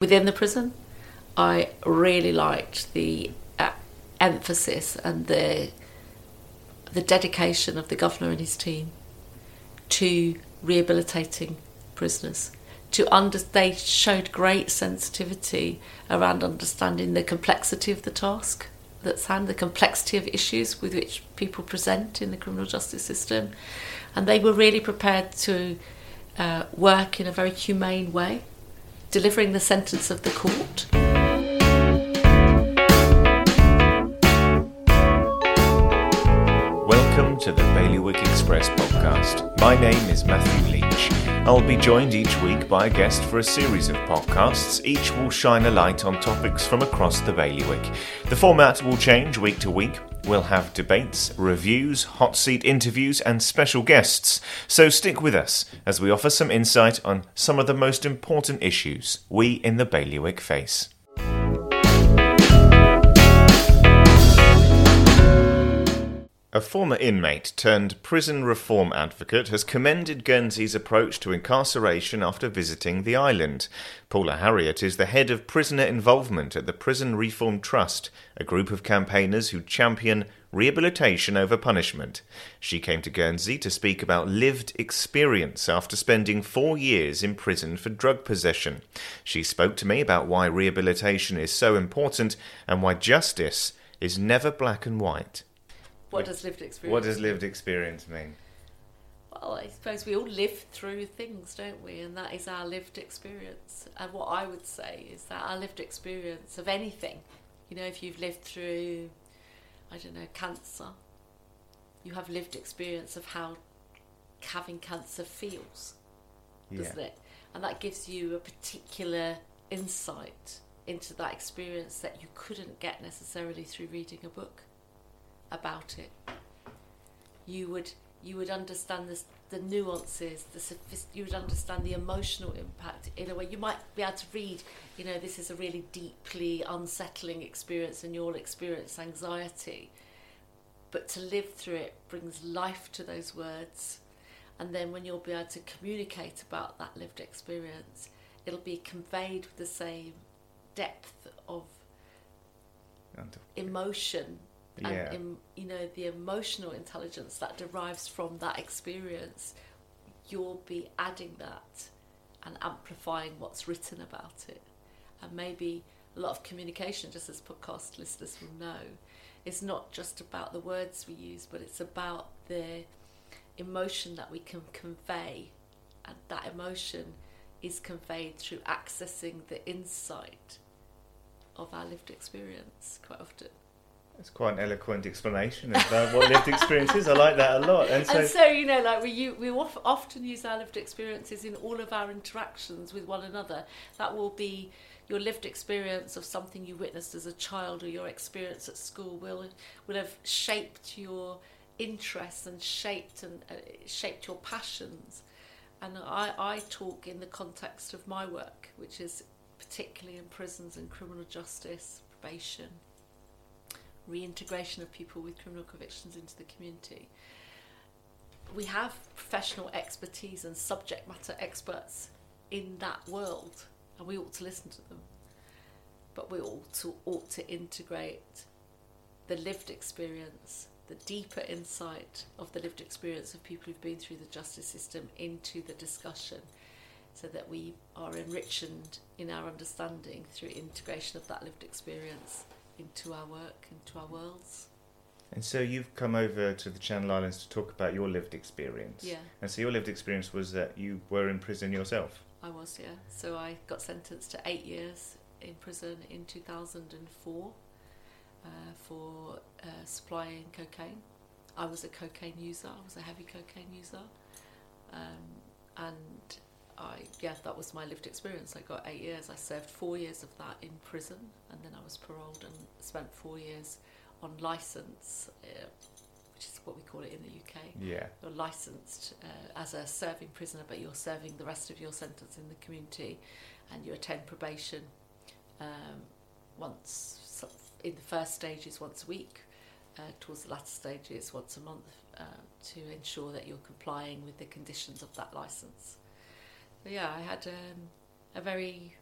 within the prison. I really liked the uh, emphasis and the the dedication of the governor and his team to rehabilitating prisoners. To under, they showed great sensitivity around understanding the complexity of the task that's hand, the complexity of issues with which people present in the criminal justice system, and they were really prepared to uh, work in a very humane way, delivering the sentence of the court. Welcome to the Bailiwick Express podcast. My name is Matthew Leach. I'll be joined each week by a guest for a series of podcasts. Each will shine a light on topics from across the bailiwick. The format will change week to week. We'll have debates, reviews, hot seat interviews, and special guests. So stick with us as we offer some insight on some of the most important issues we in the bailiwick face. A former inmate turned prison reform advocate has commended Guernsey's approach to incarceration after visiting the island. Paula Harriott is the head of prisoner involvement at the Prison Reform Trust, a group of campaigners who champion rehabilitation over punishment. She came to Guernsey to speak about lived experience after spending four years in prison for drug possession. She spoke to me about why rehabilitation is so important and why justice is never black and white. What does lived experience? What does lived experience mean? Well, I suppose we all live through things, don't we? And that is our lived experience. And what I would say is that our lived experience of anything, you know, if you've lived through, I don't know, cancer, you have lived experience of how having cancer feels, doesn't Yeah. it? And that gives you a particular insight into that experience that you couldn't get necessarily through reading a book about it. You would you would understand this, the nuances, the sophist- you would understand the emotional impact in a way. You might be able to read, you know, this is a really deeply unsettling experience, and you'll experience anxiety. But to live through it brings life to those words, and then when you'll be able to communicate about that lived experience, it'll be conveyed with the same depth of emotion and Yeah. em, you know the emotional intelligence that derives from that experience you'll be adding that and amplifying what's written about it. And maybe a lot of communication just as podcast listeners will know is not just about the words we use but it's about the emotion that we can convey. And that emotion is conveyed through accessing the insight of our lived experience quite often It's quite an eloquent explanation of uh, what lived experience is. I like that a lot. And so, and so you know like we we often use our lived experiences in all of our interactions with one another that will be your lived experience of something you witnessed as a child or your experience at school will will have shaped your interests and shaped and uh, shaped your passions and I, I talk in the context of my work which is particularly in prisons and criminal justice probation reintegration of people with criminal convictions into the community we have professional expertise and subject matter experts in that world, and we ought to listen to them. But we also ought to integrate the lived experience, the deeper insight of the lived experience of people who've been through the justice system into the discussion so that we are enriched in our understanding through integration of that lived experience into our work, into our worlds. and so you've come over to the Channel Islands to talk about your lived experience. Yeah. And so your lived experience was that you were in prison yourself. I was, yeah. So I got sentenced to eight years in prison in 2004 uh, for uh, supplying cocaine. I was a cocaine user. I was a heavy cocaine user, um, and I yeah, that was my lived experience. I got eight years. I served four years of that in prison, and then I was paroled and spent four years on license, uh, which is what we call it in the UK Yeah. you're licensed uh, as a serving prisoner, but you're serving the rest of your sentence in the community, and you attend probation um, once in the first stages once a week, uh, towards the latter stages once a month, uh, to ensure that you're complying with the conditions of that license. Yeah, I had um, a very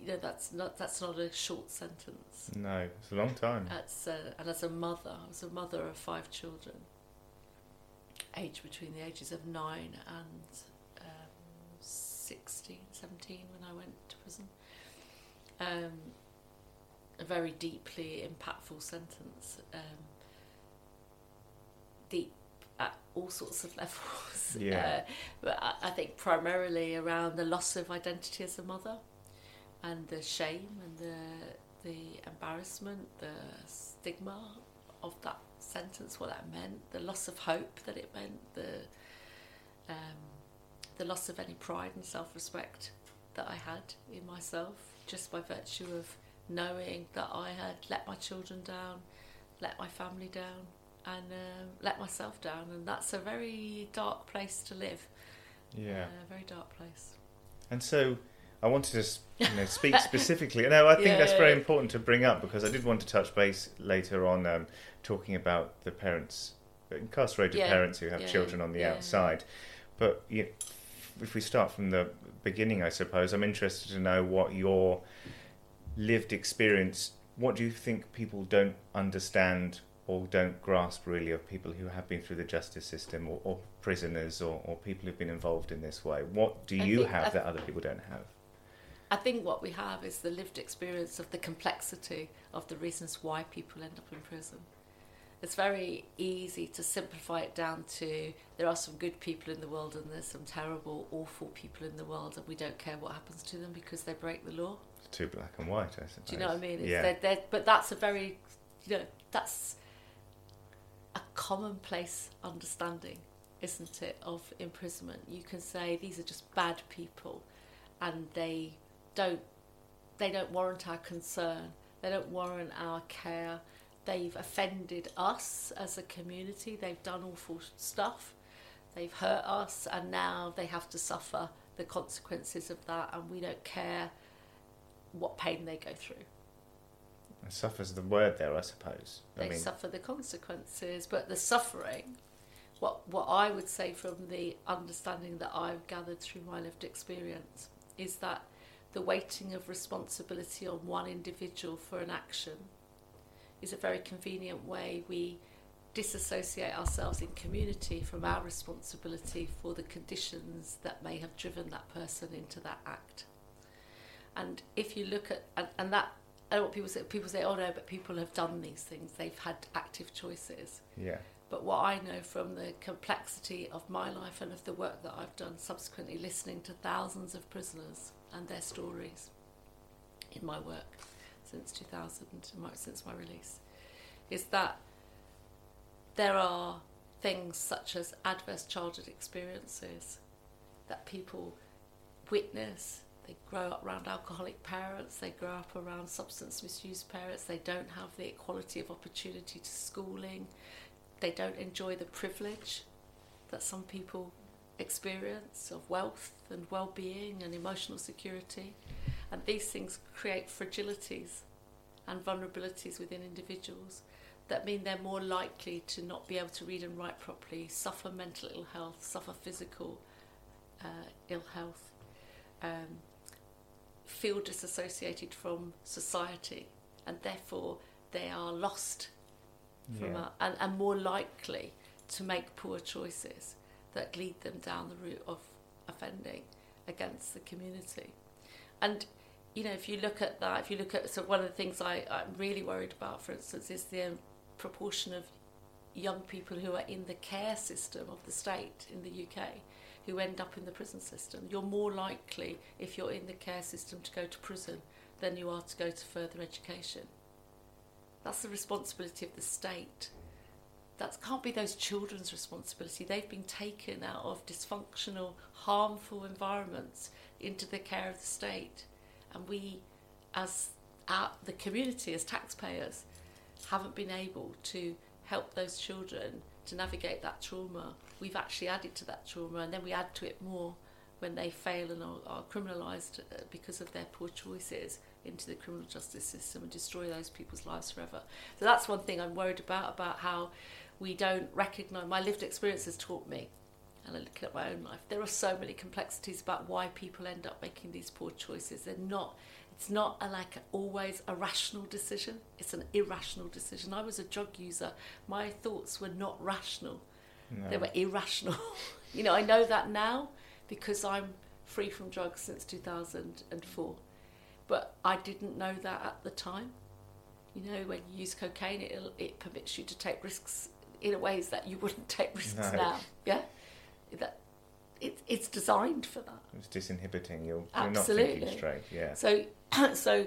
you know that's not that's not a short sentence. No, it's a long time. That's uh, and as a mother, I was a mother of five children, aged between the ages of nine and um, 16, 17 when I went to prison. Um, a very deeply impactful sentence. Um, all sorts of levels. Yeah. Uh, but I, I think primarily around the loss of identity as a mother and the shame and the the embarrassment, the stigma of that sentence, what that meant, the loss of hope that it meant, the um, the loss of any pride and self respect that I had in myself, just by virtue of knowing that I had let my children down, let my family down, and um, let myself down, and that's a very dark place to live. Yeah. Uh, a very dark place. And so I wanted to you know, speak specifically. No, I think Yeah, that's yeah, very yeah. important to bring up because I did want to touch base later on um, talking about the parents, incarcerated Yeah, parents who have children on the outside. But you if we start from the beginning, I suppose, I'm interested to know what your lived experience, what do you think people don't understand or don't grasp really of people who have been through the justice system or, or prisoners or, or people who've been involved in this way? What do you have I- that other people don't have? I think what we have is the lived experience of the complexity of the reasons why people end up in prison. It's very easy to simplify it down to there are some good people in the world and there's some terrible, awful people in the world, and we don't care what happens to them because they break the law. It's Too black and white, I suppose. Do you know what I mean? It's yeah. they're, they're, but that's a very, you know, that's commonplace understanding, isn't it, of imprisonment? You can say these are just bad people, and they don't, they don't warrant our concern. They don't warrant our care. They've offended us as a community. They've done awful stuff. They've hurt us, and now they have to suffer the consequences of that, and we don't care what pain they go through. Suffers the word there, I suppose. They I mean, suffer the consequences, but the suffering, what what I would say from the understanding that I've gathered through my lived experience, is that the weighting of responsibility on one individual for an action is a very convenient way we disassociate ourselves in community from our responsibility for the conditions that may have driven that person into that act. And if you look at and, and that I don't want people say people say, oh no, but people have done these things. They've had active choices. yeah. But what I know from the complexity of my life and of the work that I've done subsequently, listening to thousands of prisoners and their stories in my work since 2000, since my release, is that there are things such as adverse childhood experiences that people witness. They grow up around alcoholic parents, they grow up around substance misuse parents, they don't have the equality of opportunity to schooling, they don't enjoy the privilege that some people experience of wealth and well being and emotional security. And these things create fragilities and vulnerabilities within individuals that mean they're more likely to not be able to read and write properly, suffer mental ill health, suffer physical uh, ill health, um, feel disassociated from society, and therefore they are lost from Yeah. our, and, and more likely to make poor choices that lead them down the route of offending against the community. And you know, if you look at that, if you look at so one of the things I, I'm really worried about, for instance, is the um, proportion of young people who are in the care system of the state in the UK who end up in the prison system. You're more likely, if you're in the care system, to go to prison than you are to go to further education. That's the responsibility of the state. That can't be those children's responsibility. They've been taken out of dysfunctional, harmful environments into the care of the state. And we, as our, the community, as taxpayers, haven't been able to help those children to navigate that trauma. We've actually added to that trauma, and then we add to it more when they fail and are, are criminalised uh, because of their poor choices into the criminal justice system and destroy those people's lives forever. So that's one thing I'm worried about about how we don't recognise. My lived experience has taught me, and I look at my own life. There are so many complexities about why people end up making these poor choices. They're not. it's not a, like always a rational decision. It's an irrational decision. I was a drug user. My thoughts were not rational. No. They were irrational. you know, I know that now because I'm free from drugs since 2004. But I didn't know that at the time. You know, when you use cocaine, it, it permits you to take risks in ways that you wouldn't take risks No. now. Yeah, that it, it's designed for that. It's disinhibiting. You're, you're not thinking straight. Yeah. So, so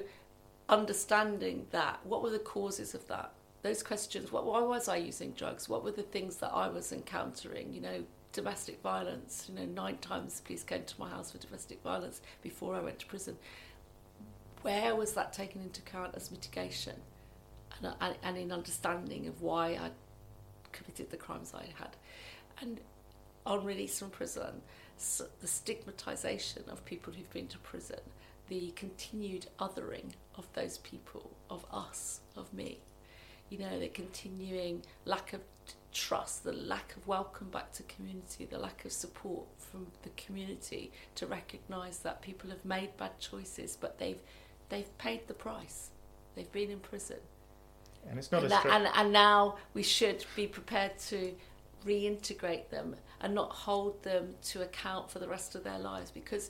understanding that, what were the causes of that? Those questions. What, why was I using drugs? What were the things that I was encountering? You know, domestic violence. You know, nine times police came to my house for domestic violence before I went to prison. Where was that taken into account as mitigation, and, uh, and, and in understanding of why I committed the crimes I had, and on release from prison, so the stigmatization of people who've been to prison, the continued othering of those people, of us, of me, you know, the continuing lack of trust, the lack of welcome back to community, the lack of support from the community to recognise that people have made bad choices, but they've they've paid the price. They've been in prison and it's not and, that- and, and now we should be prepared to reintegrate them and not hold them to account for the rest of their lives because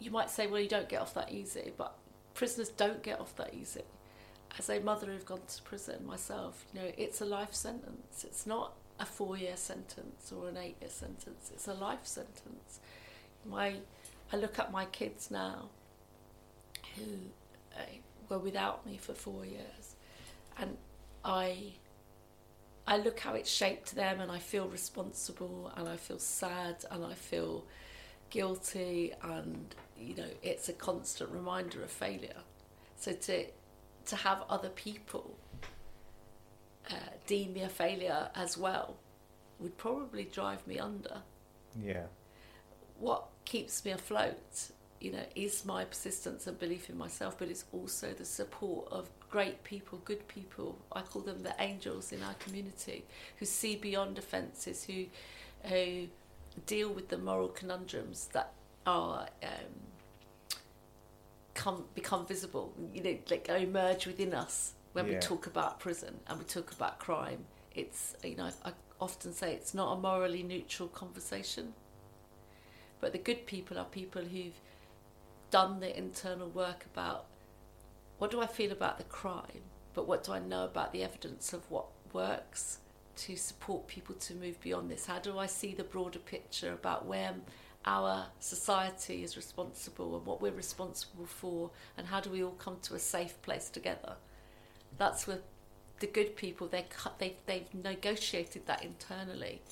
you might say well you don't get off that easy but prisoners don't get off that easy as a mother who've gone to prison myself you know it's a life sentence. It's not a four year sentence or an eight year sentence. It's a life sentence. My i look at my kids now who uh, were without me for four years, and I I look how it shaped them, and I feel responsible, and I feel sad, and I feel guilty, and you know it's a constant reminder of failure. So to to have other people uh, deem me a failure as well would probably drive me under yeah. what keeps me afloat, you know, is my persistence and belief in myself, but it's also the support of great people, good people. I call them the angels in our community who see beyond offences, who who deal with the moral conundrums that are um, come become visible. You know, like emerge within us when we talk about prison and we talk about crime. It's you know I often say it's not a morally neutral conversation. But the good people are people who've done the internal work about what do I feel about the crime, but what do I know about the evidence of what works to support people to move beyond this? How do I see the broader picture about where our society is responsible and what we're responsible for, and how do we all come to a safe place together? That's where the good people they they they've negotiated that internally,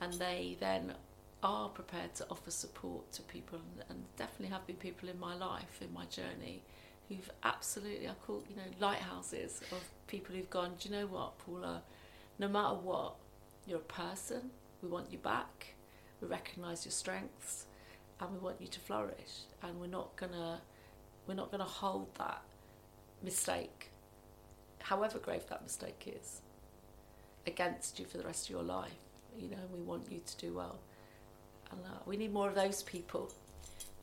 and they then are prepared to offer support to people, and, and definitely have been people in my life in my journey who've absolutely I call you know lighthouses of people who've gone. Do you know what, Paula? No matter what, you're a person. We want you back. We recognise your strengths, and we want you to flourish. And we're not gonna we're not gonna hold that mistake, however grave that mistake is, against you for the rest of your life. You know, we want you to do well. And uh, we need more of those people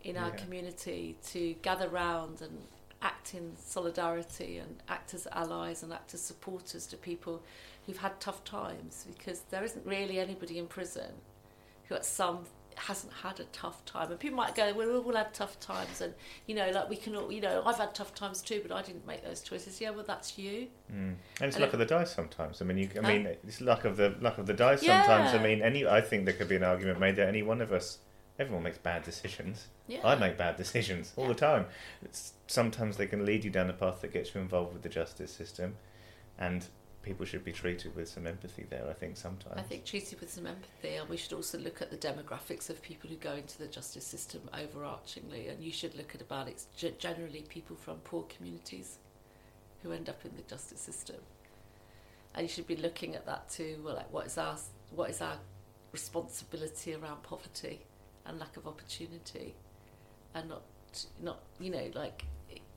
in our Yeah. community to gather round and act in solidarity and act as allies and act as supporters to people who've had tough times because there isn't really anybody in prison who at some hasn't had a tough time and people might go well, we've all had tough times and you know like we can all you know I've had tough times too but I didn't make those choices yeah well that's you Mm. And it's And luck it- of the dice sometimes. I mean, you, I mean, it's luck of the luck of the dice sometimes. I mean, any. I think there could be an argument made that any one of us, everyone makes bad decisions. yeah I make bad decisions all the time. It's, sometimes they can lead you down a path that gets you involved with the justice system, and people should be treated with some empathy there. I think sometimes. I think treated with some empathy, and we should also look at the demographics of people who go into the justice system overarchingly. And you should look at about it's generally people from poor communities who end up in the justice system. And you should be looking at that too. Well, like what is our what is our responsibility around poverty and lack of opportunity, and not not you know like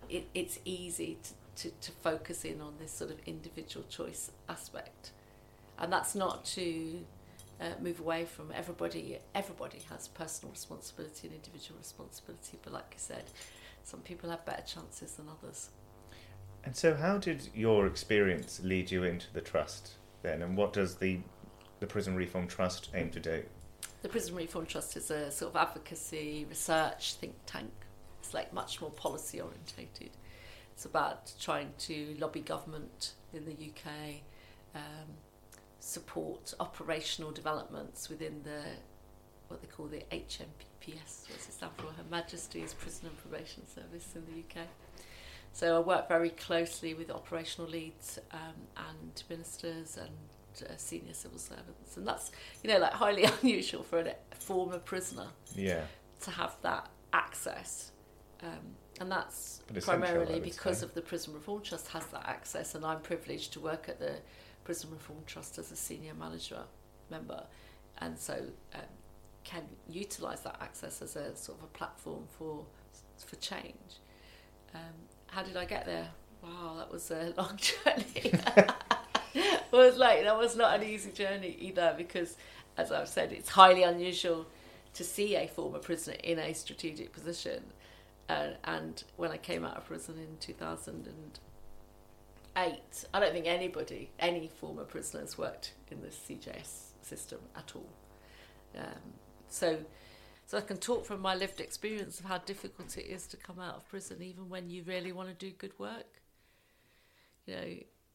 it, it's easy to, to, to focus in on this sort of individual choice aspect and that's not to uh, move away from everybody everybody has personal responsibility and individual responsibility but like I said some people have better chances than others. And so, how did your experience lead you into the trust then, and what does the the Prison Reform Trust aim to do? The Prison Reform Trust is a sort of advocacy research think tank. It's like much more policy orientated. It's about trying to lobby government in the UK, um, support operational developments within the what they call the HMPPS, what's it stand for? Her Majesty's Prison and Probation Service in the UK. So I work very closely with operational leads um, and ministers and uh, senior civil servants, and that's you know like highly unusual for a former prisoner Yeah. to have that access. Um, and that's But essential, I primarily because of the Prison Reform Trust has that access, and I'm privileged to work at the Prison Reform Trust as a senior manager member, and so um, can utilise that access as a sort of a platform for for change. Um, how did I get there? Wow, that was a long journey. it was like that was not an easy journey either because, as I've said, it's highly unusual to see a former prisoner in a strategic position. Uh, and when I came out of prison in 2008, I don't think anybody, any former prisoners, worked in the CJS system at all. Um, so, so I can talk from my lived experience of how difficult it is to come out of prison, even when you really want to do good work. You know,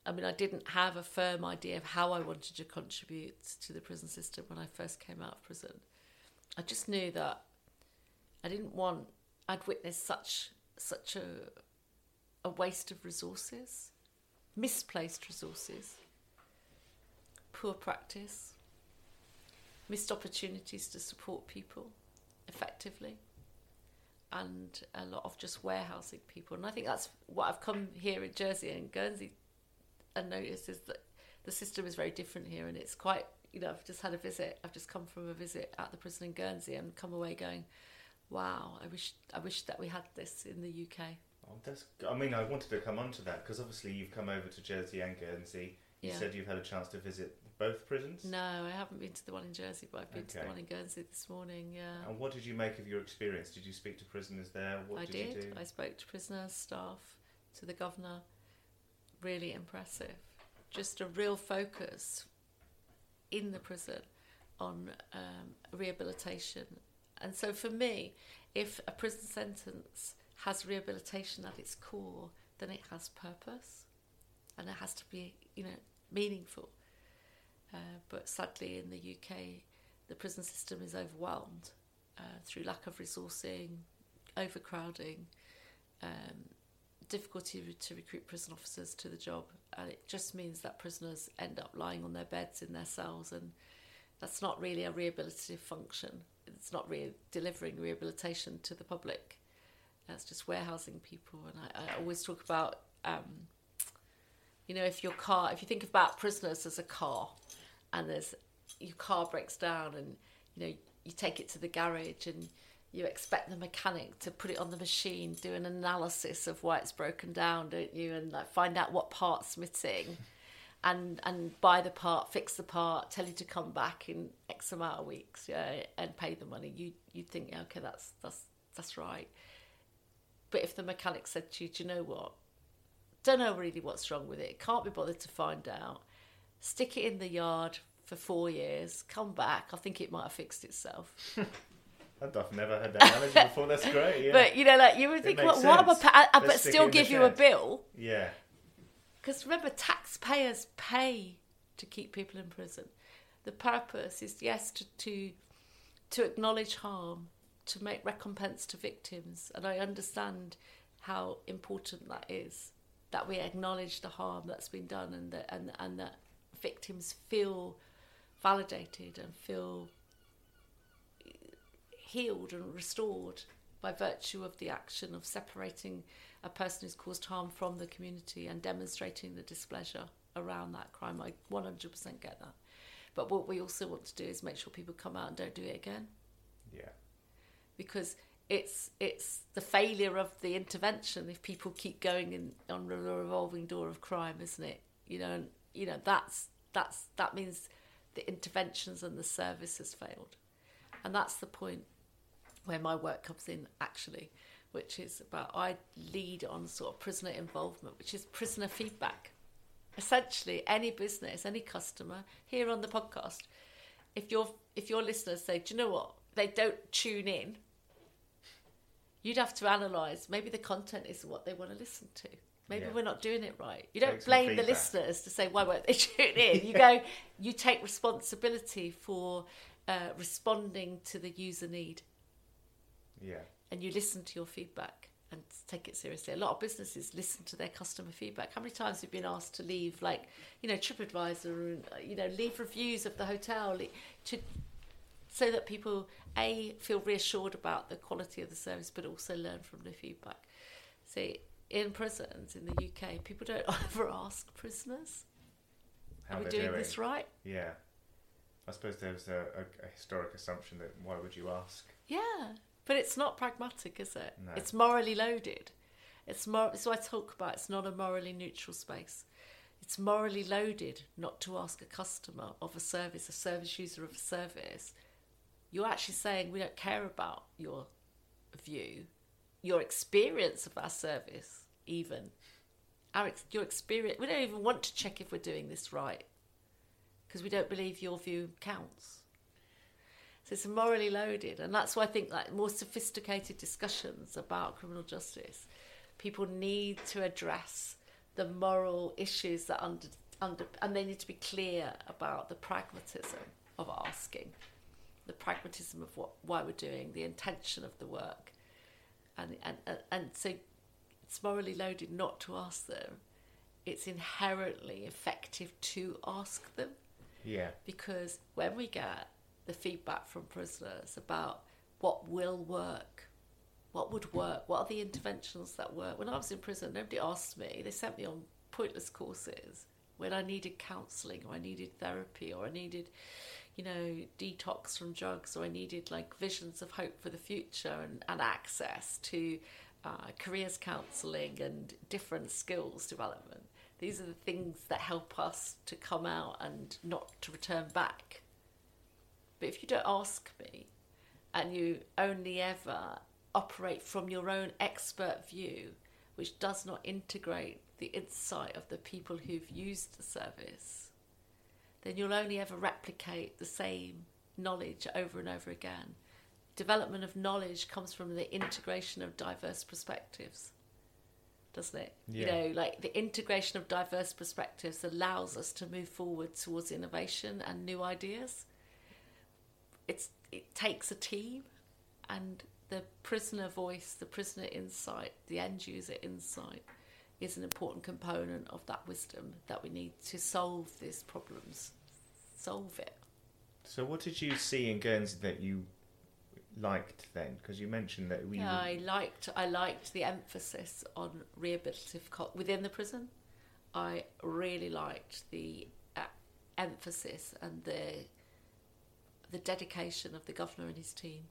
I mean, I didn't have a firm idea of how I wanted to contribute to the prison system when I first came out of prison. I just knew that I didn't want. I'd witnessed such such a a waste of resources, misplaced resources, poor practice, missed opportunities to support people effectively, and a lot of just warehousing people. And I think that's what I've come here in Jersey and Guernsey and noticed is that the system is very different here, and it's quite. You know, I've just had a visit. I've just come from a visit at the prison in Guernsey and come away going, "Wow, I wish I wish that we had this in the UK." Oh, that's, I mean, I wanted to come on to that because obviously you've come over to Jersey and Guernsey. You Yeah. said you've had a chance to visit both prisons. No, I haven't been to the one in Jersey, but I've been to the Okay. one in Guernsey this morning. Yeah, And what did you make of your experience? Did you speak to prisoners there? What I did, did. you do? I spoke to prisoners, staff, to the governor. Really impressive. Just a real focus in the prison on um, rehabilitation. And so for me, if a prison sentence has rehabilitation at its core, then it has purpose and it has to be, you know, meaningful. Uh, but sadly, in the UK, the prison system is overwhelmed uh, through lack of resourcing, overcrowding, um, difficulty to recruit prison officers to the job, and it just means that prisoners end up lying on their beds in their cells, and that's not really a rehabilitative function. It's not really delivering rehabilitation to the public. That's just warehousing people, and I, I always talk about. Um, you know, if your car, if you think about prisoners as a car, and there's your car breaks down, and you know you take it to the garage, and you expect the mechanic to put it on the machine, do an analysis of why it's broken down, don't you, and like find out what part's missing, and and buy the part, fix the part, tell you to come back in X amount of weeks, yeah, and pay the money. You you think, yeah, okay, that's that's that's right. But if the mechanic said to you, do you know what? Don't know really what's wrong with it. Can't be bothered to find out. Stick it in the yard for four years. Come back. I think it might have fixed itself. I've never heard that analogy before. That's great. Yeah. But you know, like you would think, what, what am I? Pa- but still give you a bill yeah. Because remember, taxpayers pay to keep people in prison. The purpose is yes to to to acknowledge harm, to make recompense to victims, and I understand how important that is. That we acknowledge the harm that's been done, and that and and that victims feel validated and feel healed and restored by virtue of the action of separating a person who's caused harm from the community and demonstrating the displeasure around that crime. I 100% get that. But what we also want to do is make sure people come out and don't do it again Yeah. because it's it's the failure of the intervention if people keep going in on the revolving door of crime, isn't it? You know, and, you know that's that's that means the interventions and the service has failed, and that's the point where my work comes in actually, which is about I lead on sort of prisoner involvement, which is prisoner feedback. Essentially, any business, any customer here on the podcast, if your if your listeners say, "Do you know what?" They don't tune in. You'd have to analyse. Maybe the content isn't what they want to listen to. Maybe Yeah. we're not doing it right. You don't blame the listeners to say why won't they tune in. You go, you take responsibility for uh, responding to the user need, Yeah. and you listen to your feedback and take it seriously. A lot of businesses listen to their customer feedback. How many times have you been asked to leave, like you know, TripAdvisor, and uh, you know, leave reviews of the hotel to so that people a feel reassured about the quality of the service, but also learn from the feedback. See, in prisons in the UK, people don't ever ask prisoners, How "Are we doing doing. this right?" Yeah. I suppose there was a, a, a historic assumption that why would you ask? Yeah, but it's not pragmatic, is it? No. It's morally loaded. It's more. What I talk about. It's not a morally neutral space. It's morally loaded not to ask a customer of a service, a service user of a service. You're actually saying we don't care about your view, your experience of our service, even our ex- your experience. We don't even want to check if we're doing this right because we don't believe your view counts. So it's morally loaded, and that's why I think like more sophisticated discussions about criminal justice, people need to address the moral issues that under under, and they need to be clear about the pragmatism of asking, the pragmatism of what why we're doing, the intention of the work, and and and, and so it's morally loaded not to ask them. It's inherently effective to ask them Yeah. because when we get the feedback from prisoners about what will work, what would work, what are the interventions that work. When I was in prison, nobody asked me. They sent me on pointless courses when I needed counselling or I needed therapy or I needed, you know, detox from drugs or I needed like visions of hope for the future and, and access to uh, careers counselling and different skills development. These are the things that help us to come out and not to return back. But if you don't ask me and you only ever operate from your own expert view, which does not integrate the insight of the people who've used the service, then you'll only ever replicate the same knowledge over and over again. Development of knowledge comes from the integration of diverse perspectives, doesn't it? You know, like the integration of diverse perspectives allows us to move forward towards innovation and new ideas. It's it takes a team, and the prisoner voice, the prisoner insight, the end user insight is an important component of that wisdom that we need to solve these problems. Solve it. So what did you see in Guernsey that you liked then? Because you mentioned that we. Yeah, I liked I liked the emphasis on rehabilitative co- within the prison. I really liked the uh, emphasis and the the dedication of the governor and his team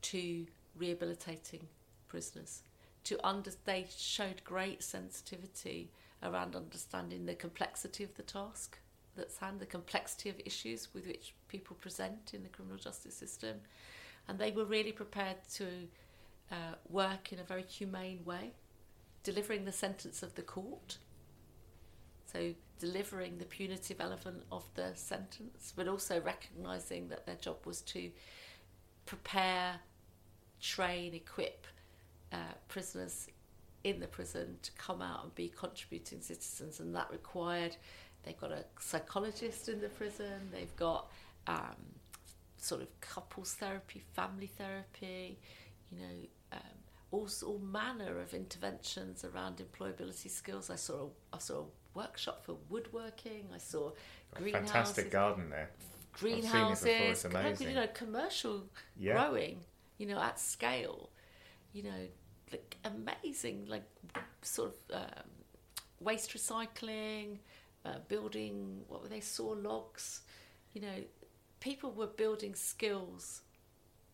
to rehabilitating prisoners. To under they showed great sensitivity around understanding the complexity of the task that's hand, the complexity of issues with which people present in the criminal justice system, and they were really prepared to uh, work in a very humane way, delivering the sentence of the court. So, delivering the punitive element of the sentence, but also recognising that their job was to prepare, train, equip uh, prisoners in the prison to come out and be contributing citizens, and that required they've got a psychologist in the prison, they've got um, sort of couples therapy, family therapy, you know, um, all, all manner of interventions around employability skills. I saw a, I saw a workshop for woodworking. I saw greenhouses, fantastic garden there. greenhouses, before, it's you know, commercial Yeah. growing, you know, at scale, you know, like amazing, like sort of um, waste recycling, uh, building. What were they? Saw logs. You know, people were building skills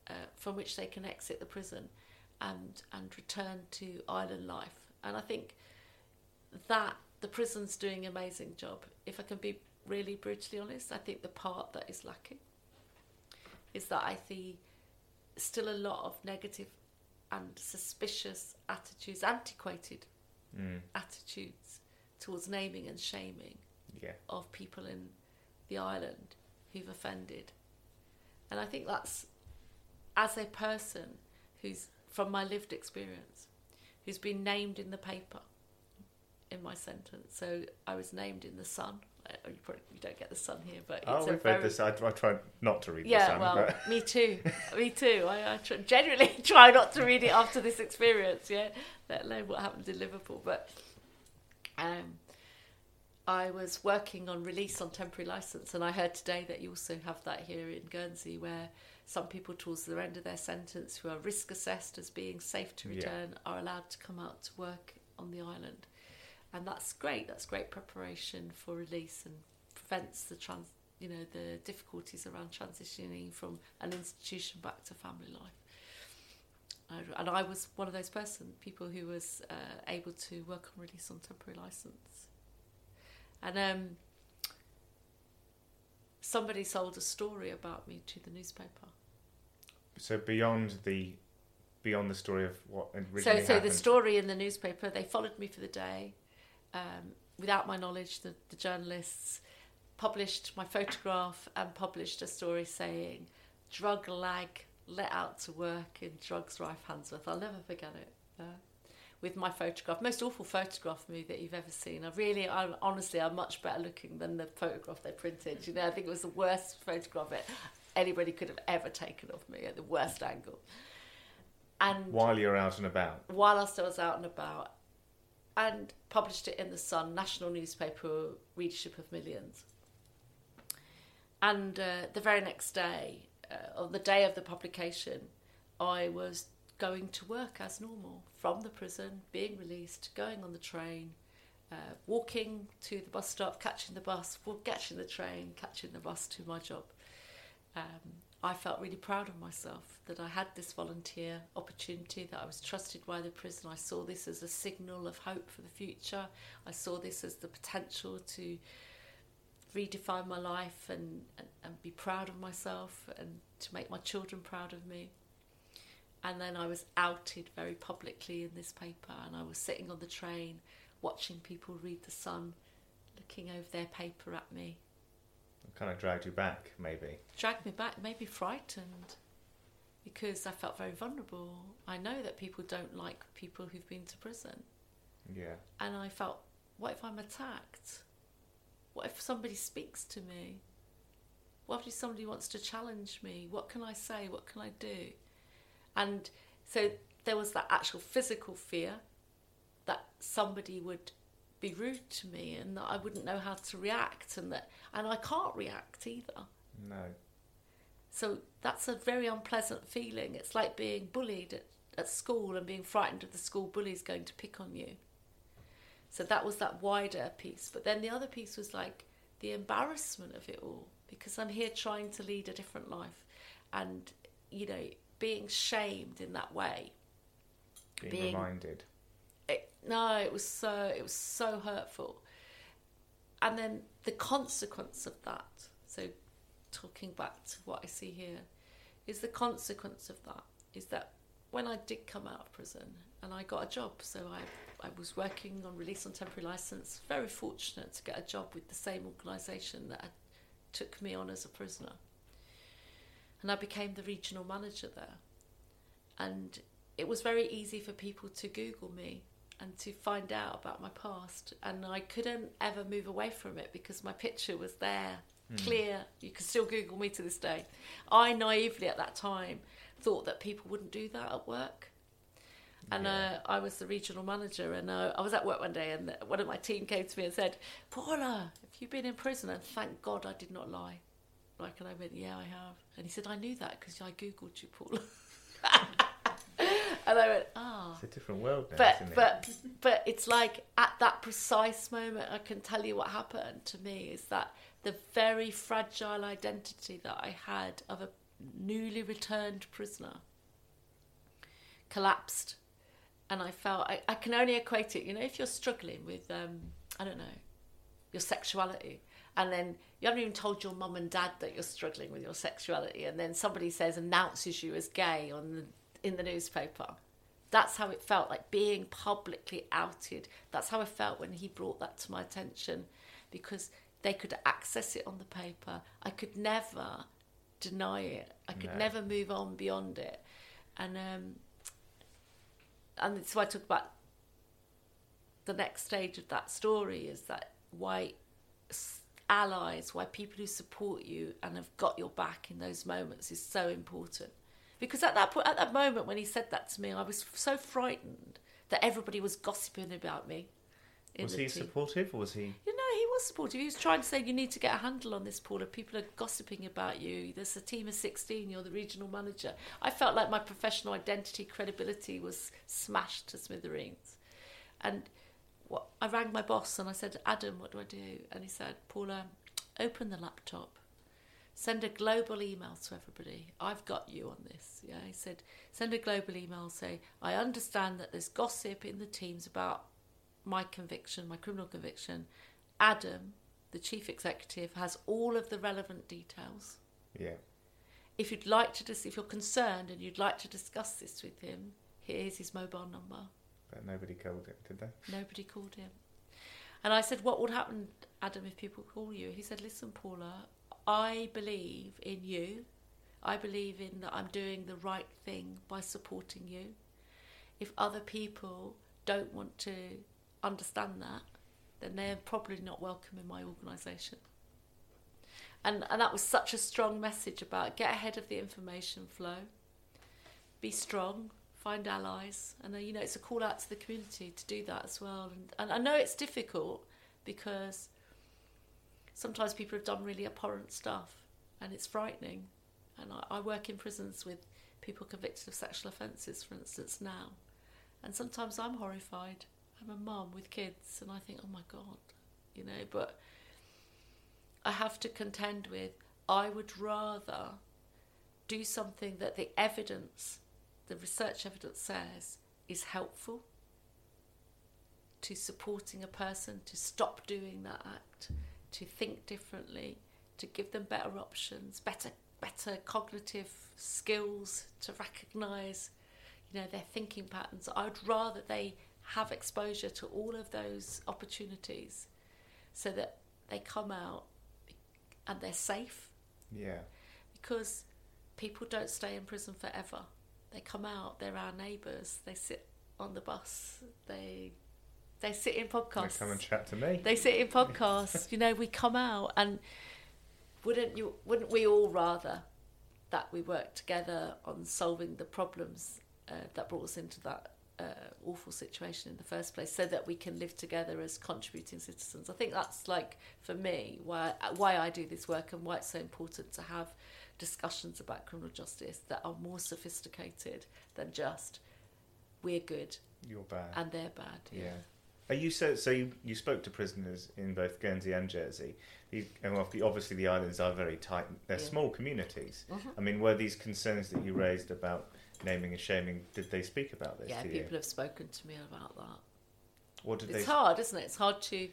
uh, from which they can exit the prison and and return to island life. And I think that the prison's doing an amazing job. If I can be really brutally honest, I think the part that is lacking is that I see still a lot of negative and suspicious attitudes, antiquated Mm. attitudes towards naming and shaming Yeah. of people in the island who've offended. And I think that's as a person who's from my lived experience, who's been named in the paper in my sentence. So I was named in the Sun. Uh, You probably you don't get the Sun here, but it's oh, we've very read this. I, I try not to read yeah, the Sun, well, but me too. me too. I, I tr- genuinely try not to read it after this experience, yeah, let alone what happened in Liverpool. But um, I was working on release on temporary license, and I heard today that you also have that here in Guernsey, where some people towards the end of their sentence who are risk assessed as being safe to Yeah. return are allowed to come out to work on the island. And that's great. That's great preparation for release and prevents the trans, you know, the difficulties around transitioning from an institution back to family life. And I was one of those person, people who was uh, able to work on release on temporary license. And um, somebody sold a story about me to the newspaper. so beyond the beyond the story of what So, originally so happened. the story in the newspaper, they followed me for the day. Um, without my knowledge, the, the journalists published my photograph and published a story saying, drug lag let out to work in drugs rife Handsworth. I'll never forget it. Uh, with my photograph, most awful photograph of me that you've ever seen. I really, I honestly, I'm much better looking than the photograph they printed. You know, I think it was the worst photograph that anybody could have ever taken of me at the worst angle. And while you're out and about. whilst I was out and about, and published it in the Sun, national newspaper, readership of millions. And uh, the very next day, uh, on the day of the publication, I was going to work as normal from the prison, being released, going on the train, uh, walking to the bus stop, catching the bus, catching the train, catching the bus to my job. Um, I felt really proud of myself that I had this volunteer opportunity, that I was trusted by the prison. I saw this as a signal of hope for the future. I saw this as the potential to redefine my life and, and, and be proud of myself and to make my children proud of me. And then I was outed very publicly in this paper, and I was sitting on the train watching people read The Sun, looking over their paper at me, Kind of dragged you back, maybe. dragged me back, maybe frightened because I felt very vulnerable. I know that people don't like people who've been to prison. Yeah. And I felt, what if I'm attacked? What if somebody speaks to me? What if somebody wants to challenge me? What can I say? What can I do? And so there was that actual physical fear that somebody would be rude to me and that I wouldn't know how to react and that and I can't react either. No. So that's a very unpleasant feeling. It's like being bullied at, at school and being frightened of the school bullies going to pick on you. So that was that wider piece. But then the other piece was like the embarrassment of it all because I'm here trying to lead a different life and, you know, being shamed in that way. Being, Being- reminded. No, it was so it was so hurtful. And then the consequence of that. So, talking back to what I see here, is the consequence of that is that when I did come out of prison and I got a job, so I I was working on release on temporary license. Very fortunate to get a job with the same organisation that took me on as a prisoner. And I became the regional manager there. And it was very easy for people to Google me and to find out about my past. And I couldn't ever move away from it because my picture was there, clear. You can still Google me to this day. I naively at that time thought that people wouldn't do that at work. And Yeah. uh, I was the regional manager, and uh, I was at work one day, and one of my team came to me and said, "Paula, have you been in prison?" And thank God I did not lie. Like, and I went, "Yeah, I have." And he said, "I knew that because I googled you, Paula." and I went, "Ah." It's a different world now, but isn't it? but but it's like at that precise moment i can tell you what happened to me is that the very fragile identity that i had of a newly returned prisoner collapsed and i felt i, I can only equate it you know if you're struggling with um, i don't know your sexuality and then you haven't even told your mum and dad that you're struggling with your sexuality and then somebody says announces you as gay on the in the newspaper That's how it felt like being publicly outed. That's how I felt when he brought that to my attention because they could access it on the paper. I could never deny it. I could No. never move on beyond it. And um, and so I talk about the next stage of that story is that why allies, why people who support you and have got your back in those moments is so important. Because at that point, at that moment when he said that to me, I was so frightened that everybody was gossiping about me. Was he team. supportive or was he? You know, he was supportive. He was trying to say, you need to get a handle on this, Paula. People are gossiping about you. There's a team of 16. You're the regional manager. I felt like my professional identity, credibility was smashed to smithereens. And what, I rang my boss and I said, Adam, what do I do? And he said, Paula, open the laptop. Send a global email to everybody. I've got you on this. Yeah, he said, send a global email. Say, I understand that there's gossip in the teams about my conviction, my criminal conviction. Adam, the chief executive, has all of the relevant details. Yeah. If you'd like to, dis- if you're concerned and you'd like to discuss this with him, here's his mobile number. But nobody called him, did they? Nobody called him. And I said, What would happen, Adam, if people call you? He said, Listen, Paula, I believe in you. I believe in that I'm doing the right thing by supporting you. If other people don't want to understand that, then they're probably not welcome in my organisation. And, and that was such a strong message about get ahead of the information flow, be strong, find allies, and you know it's a call out to the community to do that as well. And, and I know it's difficult because sometimes people have done really abhorrent stuff, and it's frightening. And I, I work in prisons with people convicted of sexual offences, for instance, now, and sometimes I'm horrified. I'm a mum with kids, and I think, oh my god, you know, but I have to contend with. I would rather do something that the evidence, the research evidence says is helpful to supporting a person to stop doing that act, to think differently, to give them better options, better better cognitive skills to recognise, you know, their thinking patterns. I would rather they have exposure to all of those opportunities so that they come out and they're safe Yeah. because people don't stay in prison forever. They come out, they're our neighbours, they sit on the bus, they they sit in podcasts. They come and chat to me. They sit in podcasts. you know, we come out and wouldn't you wouldn't we all rather that we work together on solving the problems uh, that brought us into that uh, awful situation in the first place so that we can live together as contributing citizens. I think that's like for me why why I do this work and why it's so important to have discussions about criminal justice that are more sophisticated than just we're good You're bad. and they're bad. yeah. Are you so? So you, you spoke to prisoners in both Guernsey and Jersey. These, and obviously the islands are very tight. They're Yeah. small communities. Mhm. I mean, were these concerns that you raised about naming and shaming? Did they speak about this Yeah, people you? have spoken to me about that. What did It's they? hard, isn't it? It's hard to,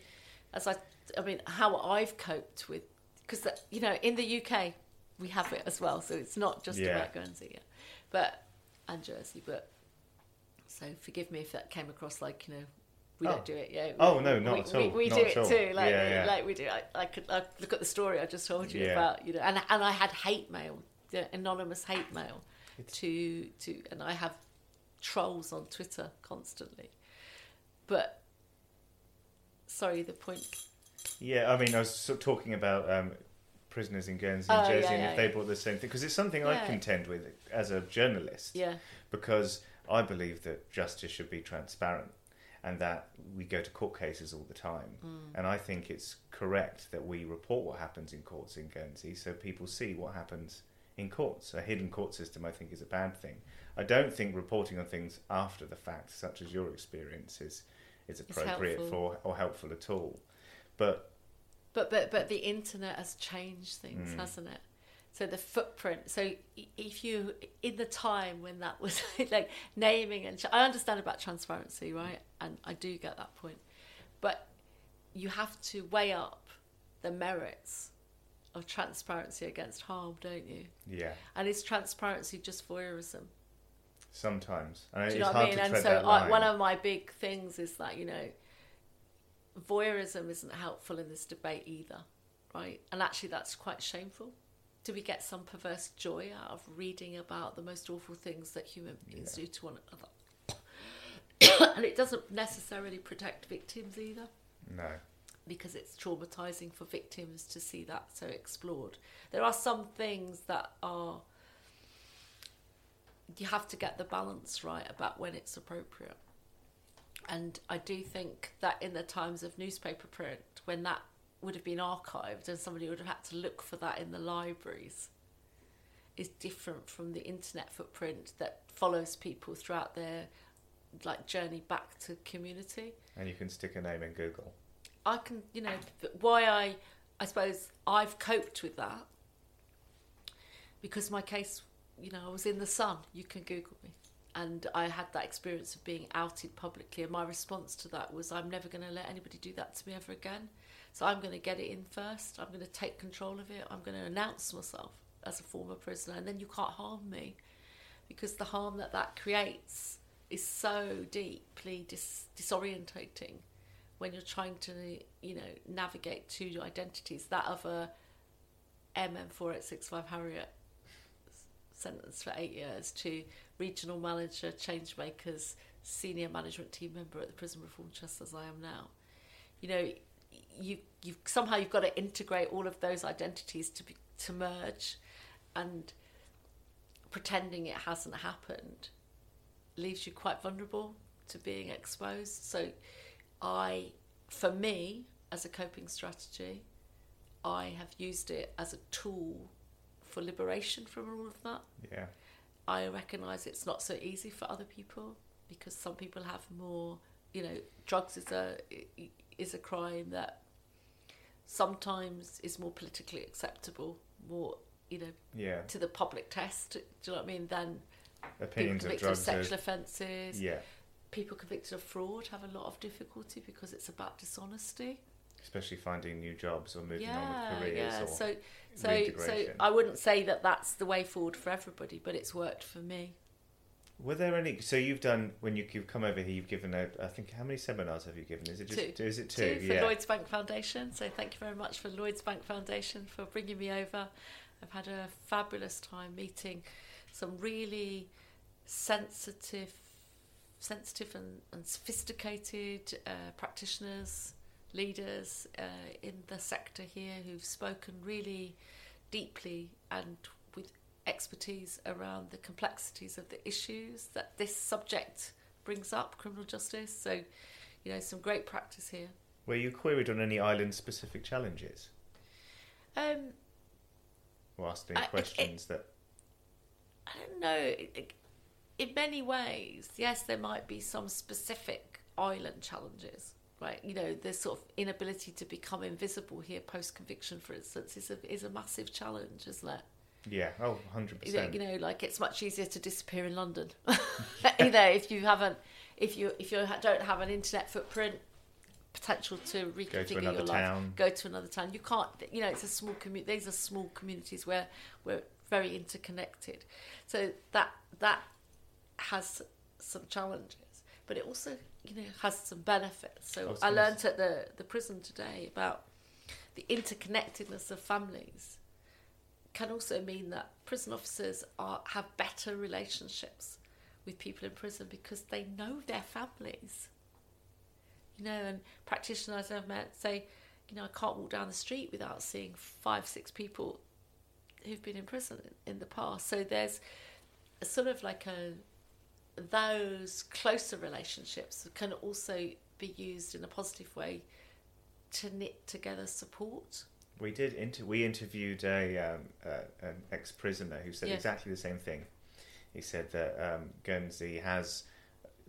as I, I mean, how I've coped with, because you know, in the UK we have it as well, so it's not just Yeah. about Guernsey, yeah. but and Jersey. But so forgive me if that came across like you know. We Oh. don't do it, yeah. We- Oh, no, we- not we, at all, we not do it all. too, like Yeah, yeah. like we do. I, I could I look at the story I just told you Yeah. about, you know, and and I had hate mail, anonymous hate mail, It's- to to, and I have trolls on Twitter constantly, but sorry, the point. Yeah, I mean, I was sort of talking about um, prisoners in Guernsey Oh, and Jersey, yeah, and if they brought the same thing, because it's something I contend with as a journalist. Yeah, because I believe that justice should be transparent and that we go to court cases all the time. Mm. And I think it's correct that we report what happens in courts in Guernsey so people see what happens in courts. A hidden court system, I think, is a bad thing. I don't think reporting on things after the fact, such as your experience, is, is appropriate for or helpful at all. But but but but the internet has changed things, Mm. hasn't it? So the footprint. So if you in the time when that was like naming and I understand about transparency, right? And I do get that point, but you have to weigh up the merits of transparency against harm, don't you? yeah, And is transparency just voyeurism? Sometimes. And Do you know what I mean? And so I, one of my big things is that you know, voyeurism isn't helpful in this debate either, right? And actually, that's quite shameful. Do we get some perverse joy out of reading about the most awful things that human beings Yeah. do to one another? and it doesn't necessarily protect victims either No. because it's traumatizing for victims to see that so explored. There are some things that are you have to get the balance right about when it's appropriate. And I do think that in the times of newspaper print, when that would have been archived and somebody would have had to look for that in the libraries, is different from the internet footprint that follows people throughout their like journey back to community. And you can stick a name in Google. I can, you know, why I, I suppose I've coped with that because my case, you know, I was in the sun. You can Google me, and I had that experience of being outed publicly. And my response to that was, I'm never going to let anybody do that to me ever again. So I'm going to get it in first. I'm going to take control of it. I'm going to announce myself as a former prisoner, and then you can't harm me because the harm that that creates is so deeply dis- disorientating when you're trying to you know navigate two identities that of a mm4865 Harriott sentenced for eight years to regional manager change makers senior management team member at the prison reform trust as i am now you know you you somehow you've got to integrate all of those identities to be, to merge and pretending it hasn't happened leaves you quite vulnerable to being exposed so I, for me, as a coping strategy, I have used it as a tool for liberation from all of that. Yeah. I recognise it's not so easy for other people because some people have more, you know, drugs is a is a crime that sometimes is more politically acceptable, more you know, Yeah. to the public test. Do you know what I mean? Than people Opinions of convicted of drugs. sexual offences, yeah. people convicted of fraud have a lot of difficulty because it's about dishonesty. Especially finding new jobs or moving on with careers yeah. or So, so, so. I wouldn't say that that's the way forward for everybody, but it's worked for me. Were there any? So you've done when you, you've come over here. You've given a. I think how many seminars have you given? Is it just? Two. Is it two? Two for yeah. Lloyds Bank Foundation. So thank you very much for Lloyds Bank Foundation for bringing me over. I've had a fabulous time meeting some really sensitive, sensitive and, and sophisticated uh, practitioners, leaders uh, in the sector here who've spoken really deeply and expertise around the complexities of the issues that this subject brings up, criminal justice. So, you know, some great practice here. Were you queried on any island-specific challenges Um, or asked any I- it- questions that? I don't know. It, it, in many ways, yes, there might be some specific island challenges, right? You know, the sort of inability to become invisible here post conviction, for instance, is a is a massive challenge, isn't it? Yeah. Oh, 100 You know, percent. you know, like it's much easier to disappear in London. you know, if you haven't, if you if you don't have an internet footprint, potential to reconfigure to your life, town. go to another town. You can't. You know, it's a small community. These are small communities where we're very interconnected. So that that has some challenges, but it also you know has some benefits. So was I gonna at the the prison today about the interconnectedness of families can also mean that prison officers are have better relationships with people in prison because they know their families. You know, and practitioners I've met say, you know, I can't walk down the street without seeing five, six people who've been in prison in, the past. So there's sort of like a those closer relationships can also be used in a positive way to knit together support. We did. Inter- we interviewed a um, uh, an ex-prisoner who said Yes. exactly the same thing. He said that um, Guernsey has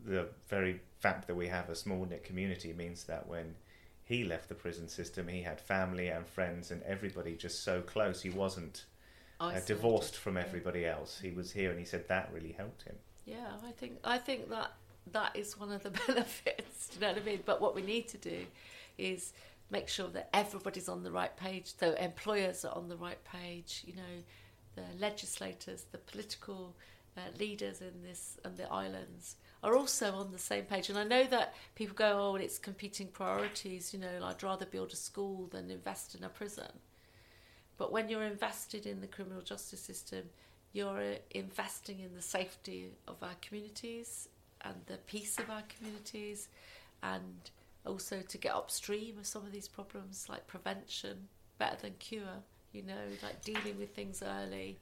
the very fact that we have a small knit community means that when he left the prison system, he had family and friends and everybody just so close. He wasn't uh, divorced from everybody else. He was here, and he said that really helped him. Yeah, I think I think that that is one of the benefits. Do you know what I mean? But what we need to do is make sure that everybody's on the right page. So employers are on the right page. You know, the legislators, the political uh, leaders in this and the islands are also on the same page. And I know that people go, oh, it's competing priorities. You know, I'd rather build a school than invest in a prison. But when you're invested in the criminal justice system, you're uh, investing in the safety of our communities and the peace of our communities, and also to get upstream of some of these problems like prevention, better than cure. You know, like dealing with things early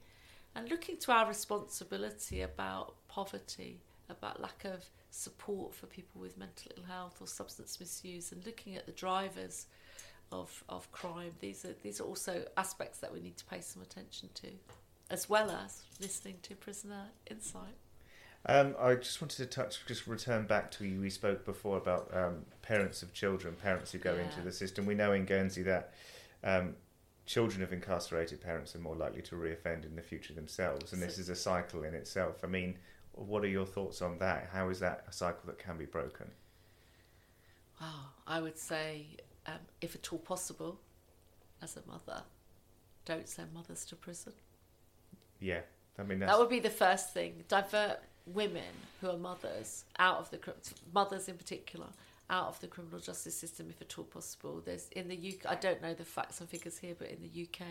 and looking to our responsibility about poverty, about lack of support for people with mental ill health or substance misuse, and looking at the drivers of, of crime. These are these are also aspects that we need to pay some attention to, as well as listening to prisoner insight. Um, I just wanted to touch, just return back to you. We spoke before about um, parents of children, parents who go Yeah. into the system. We know in Guernsey that um, children of incarcerated parents are more likely to reoffend in the future themselves, and this is a cycle in itself. I mean, what are your thoughts on that? How is that a cycle that can be broken? Wow, I would say, um, if at all possible, as a mother, don't send mothers to prison. Yeah, I mean that's That would be the first thing. Divert women who are mothers out of the mothers in particular out of the criminal justice system if at all possible. There's in the UK. I don't know the facts and figures here, but in the UK,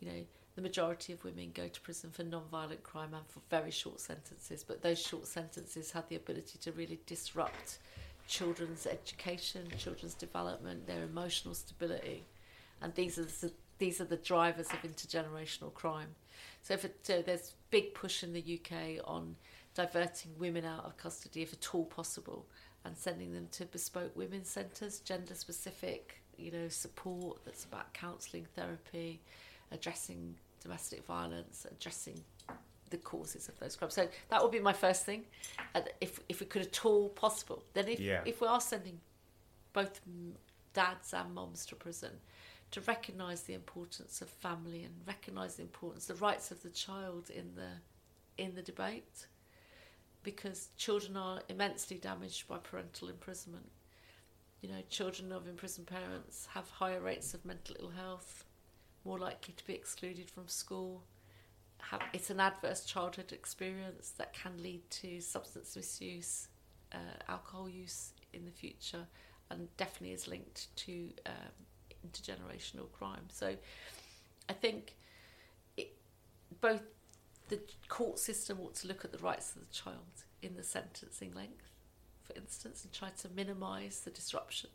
you know, the majority of women go to prison for non-violent crime and for very short sentences. But those short sentences have the ability to really disrupt children's education, children's development, their emotional stability, and these are the, these are the drivers of intergenerational crime. So, it, so there's big push in the UK on diverting women out of custody if at all possible, and sending them to bespoke women's centres, gender specific, you know, support that's about counselling, therapy, addressing domestic violence, addressing the causes of those crimes. So that would be my first thing, if if we could at all possible. Then if Yeah. if we are sending both dads and moms to prison, to recognise the importance of family and recognise the importance, the rights of the child in the in the debate, because children are immensely damaged by parental imprisonment. You know, children of imprisoned parents have higher rates of mental ill health, more likely to be excluded from school. Have, it's an adverse childhood experience that can lead to substance misuse, uh, alcohol use in the future, and definitely is linked to um, intergenerational crime. So I think it, both the court system ought to look at the rights of the child in the sentencing length, for instance, and try to minimise the disruption,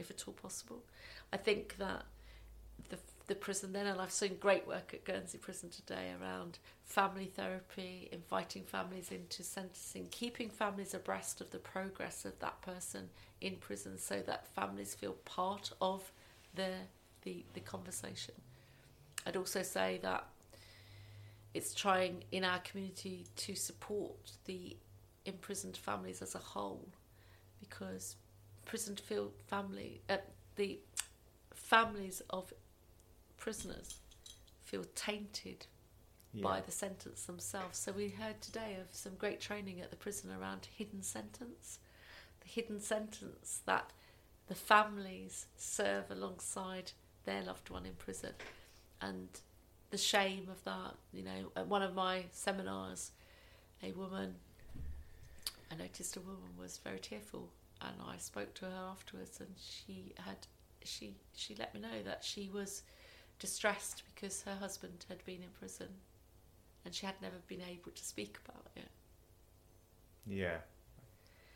if at all possible. I think that the the prison then, and I've seen great work at Guernsey Prison today around family therapy, inviting families into sentencing, keeping families abreast of the progress of that person in prison, so that families feel part of the the, the conversation. I'd also say that it's trying in our community to support the imprisoned families as a whole because prisoned field family uh, the families of prisoners feel tainted by the sentence themselves. So we heard today of some great training at the prison around hidden sentence the hidden sentence that the families serve alongside their loved one in prison. And the shame of that. You know, at one of my seminars, a woman, I noticed a woman was very tearful, and I spoke to her afterwards, and she had, she she let me know that she was distressed because her husband had been in prison, and she had never been able to speak about it. Yeah.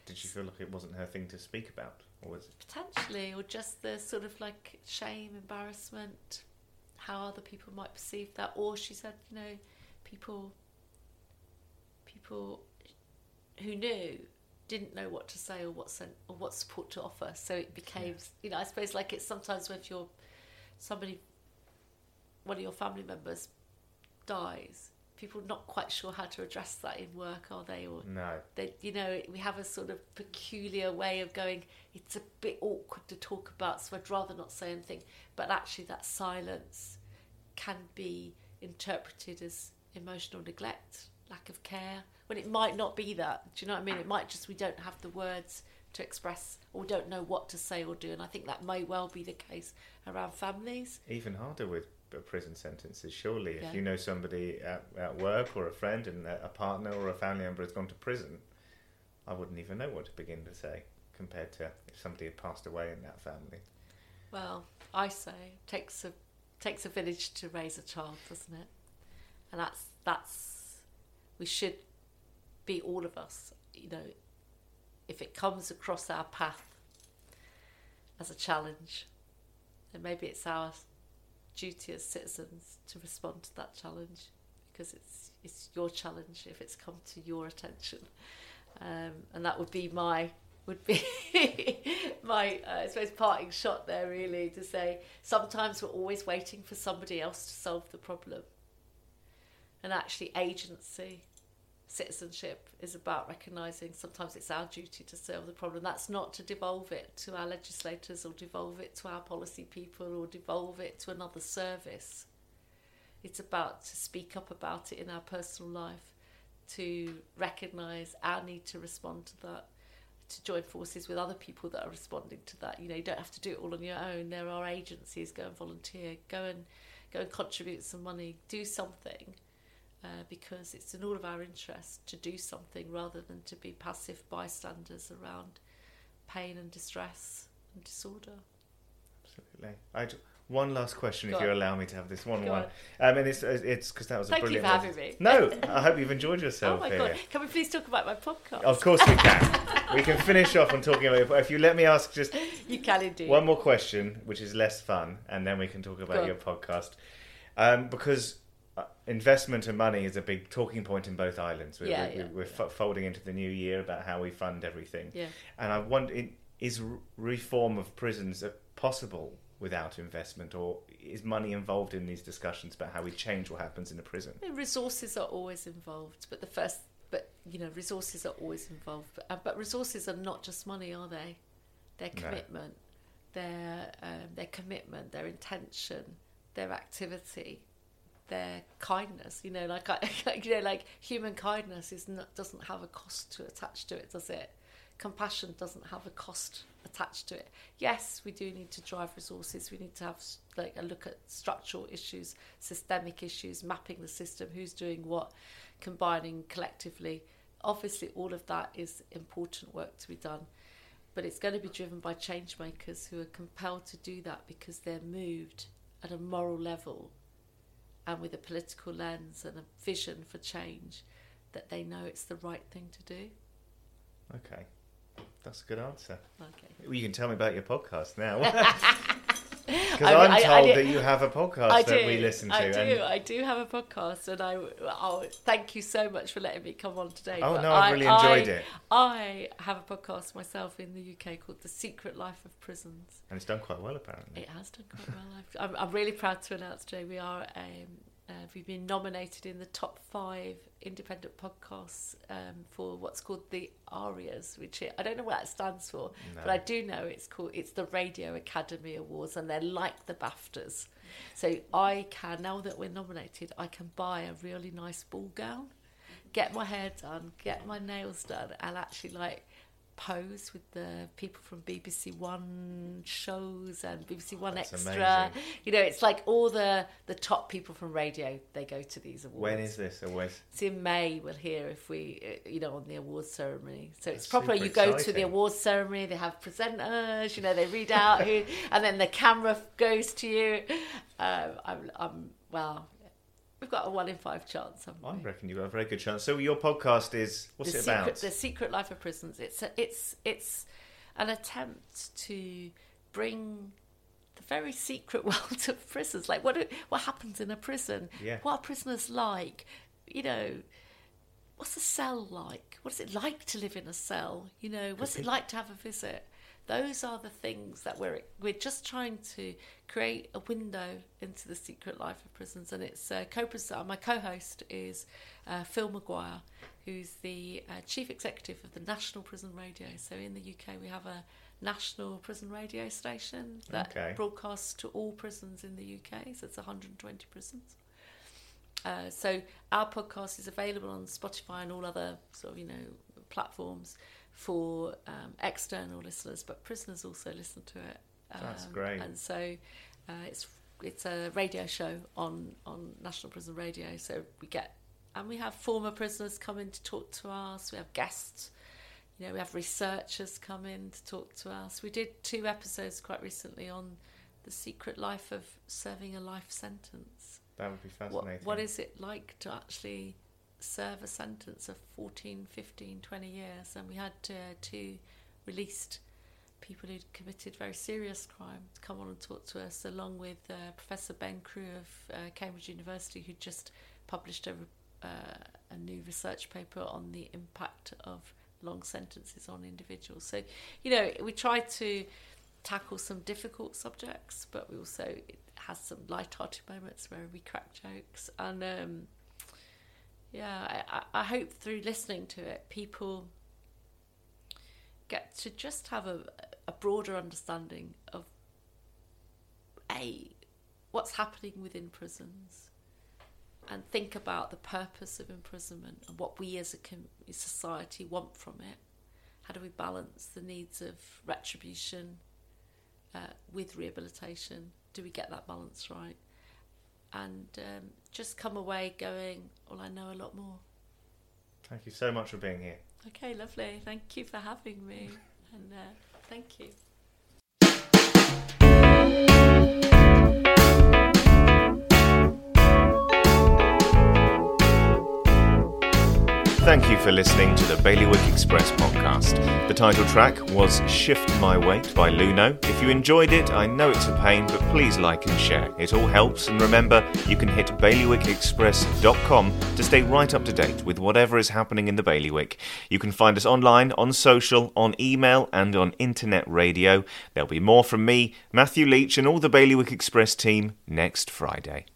Did she feel like it wasn't her thing to speak about, or was it? Potentially, or just the sort of like shame, embarrassment, how other people might perceive that. Or she said, you know, people, people who knew didn't know what to say or what sen- or what support to offer. So it became, you know, I suppose like it's sometimes if you're somebody, one of your family members dies, people not quite sure how to address that in work, are they? Or No. that you know we have a sort of peculiar way of going it's a bit awkward to talk about so i'd rather not say anything but actually that silence can be interpreted as emotional neglect lack of care when it might not be that do you know what i mean it might just we don't have the words to express or don't know what to say or do and i think that may well be the case around families Even harder with uh, prison sentences. Surely, if Yeah. you know somebody at, at work or a friend and a a partner or a family member has gone to prison, I wouldn't even know what to begin to say compared to if somebody had passed away in that family. Well, I say takes a takes a village to raise a child, doesn't it? And that's that's we should be all of us. You know, if it comes across our path as a challenge, then maybe it's our duty as citizens to respond to that challenge because it's it's your challenge if it's come to your attention, um, and that would be my would be my uh, I suppose parting shot there really to say sometimes we're always waiting for somebody else to solve the problem, and actually agency citizenship is about recognizing sometimes it's our duty to solve the problem. That's not to devolve it to our legislators or devolve it to our policy people or devolve it to another service. It's about to speak up about it in our personal life to recognize our need to respond to that to join forces with other people that are responding to that. You know you don't have to do it all on your own. There are agencies go and volunteer go and go and contribute some money do something uh, because it's in all of our interest to do something rather than to be passive bystanders around pain and distress and disorder. Absolutely. I one last question, Go if you on. allow me to have this one Go one. on. Um, and it's it's because that was a Thank you for having me. No, I hope you've enjoyed yourself. Oh my here. god! Can we please talk about my podcast? Of course we can. we can finish off on talking about. If you let me ask just You can indeed. one more question, which is less fun, and then we can talk Go about on. your podcast. Um, because investment and money is a big talking point in both islands. We're, Yeah, we're, yeah, we're yeah. f- folding into the new year about how we fund everything. Yeah. And I wonder, i- is reform of prisons possible without investment, or is money involved in these discussions about how we change what happens in a prison? The resources are always involved, but the first, but you know, resources are always involved. But, uh, but resources are not just money, are they? Their No. commitment, their um, their commitment, their intention, their activity, their kindness. You know, like I, you know, like human kindness is not doesn't have a cost to attach to it, does it? Compassion doesn't have a cost attached to it. Yes, we do need to drive resources. We need to have like a look at structural issues, systemic issues, mapping the system, who's doing what, combining collectively. Obviously, all of that is important work to be done, but it's going to be driven by change makers who are compelled to do that because they're moved at a moral level and with a political lens and a vision for change that they know it's the right thing to do. Okay, that's a good answer. Okay. Well, you can tell me about your podcast now. Because I- I'm I- I told that you have a podcast I that do. we listen to. I do. I do have a podcast, and I. Oh, thank you so much for letting me come on today. Oh, But no, I've I- really enjoyed I- it. I have a podcast myself in the UK called The Secret Life of Prisons. and it's done quite well, apparently. It has done quite well. I'm, I'm really proud to announce today we are. Um, uh, we've been nominated in the top five independent podcasts um, for what's called the ARIAs, which I I don't know what that stands for, No. but I do know it's called it's the Radio Academy Awards, and they're like the BAFTAs. So I can now that we're nominated, I can buy a really nice ball gown, get my hair done, get my nails done, and actually like pose with the people from BBC One shows and BBC One That's Extra. amazing. You know, it's like all the the top people from radio. They go to these awards. When is this? Always. It's in May. We'll hear if we, uh, you know, on the awards ceremony. So it's proper. You go to the awards ceremony. They have presenters. You know, they read out who, and then the camera goes to you. Um, I'm, I'm well. We've got a one in five chance. I reckon you've got a very good chance. So your podcast is what's the it secret, about? The secret life of prisons. It's a, it's it's an attempt to bring the very secret world of prisons. Like what do- what happens in a prison? Yeah. What are prisoners like? You know, what's a cell like? What is it like to live in a cell? You know, what's it like to have a visit? Those are the things that we're we're just trying to create a window into the secret life of prisons, and it's uh, co My co-host is uh, Phil Maguire, who's the uh, chief executive of the National Prison Radio. So in the UK, we have a national prison radio station that Okay. broadcasts to all prisons in the UK. So it's 120 prisons. Uh, so our podcast is available on Spotify and all other sort of you know platforms for um, external listeners, but prisoners also listen to it. Um, That's great. And so uh, it's it's a radio show on on National Prison Radio. So we get and we have former prisoners come in to talk to us. We have guests. You know, we have researchers come in to talk to us. We did two episodes quite recently on the secret life of serving a life sentence. That would be What, fascinating. what is it like to actually serve a sentence of 14, 15, 20 years? And we had uh, two released people who'd committed very serious crime to come on and talk to us, along with uh, Professor Ben Crewe of uh, Cambridge University, who just published a, uh, a new research paper on the impact of long sentences on individuals. So, you know, we try to tackle some difficult subjects, but we also it has some light-hearted moments where we crack jokes, and um, yeah, I, I hope through listening to it, people get to just have a, a broader understanding of a what's happening within prisons and think about the purpose of imprisonment and what we as a society want from it. How do we balance the needs of retribution uh, with rehabilitation? Do we get that balance right? And um, just come away going, well, I know a lot more. Thank you so much for being here. Okay, lovely. Thank you for having me. And uh, thank you. Thank you for listening to the Bailiwick Express podcast. The title track was Shift My Weight by Luno. If you enjoyed it, I know it's a pain, but please like and share. It all helps, and remember, you can hit bailiwickexpress.com to stay right up to date with whatever is happening in the Bailiwick. You can find us online, on social, on email, and on internet radio. There'll be more from me, Matthew Leach, and all the Bailiwick Express team next Friday.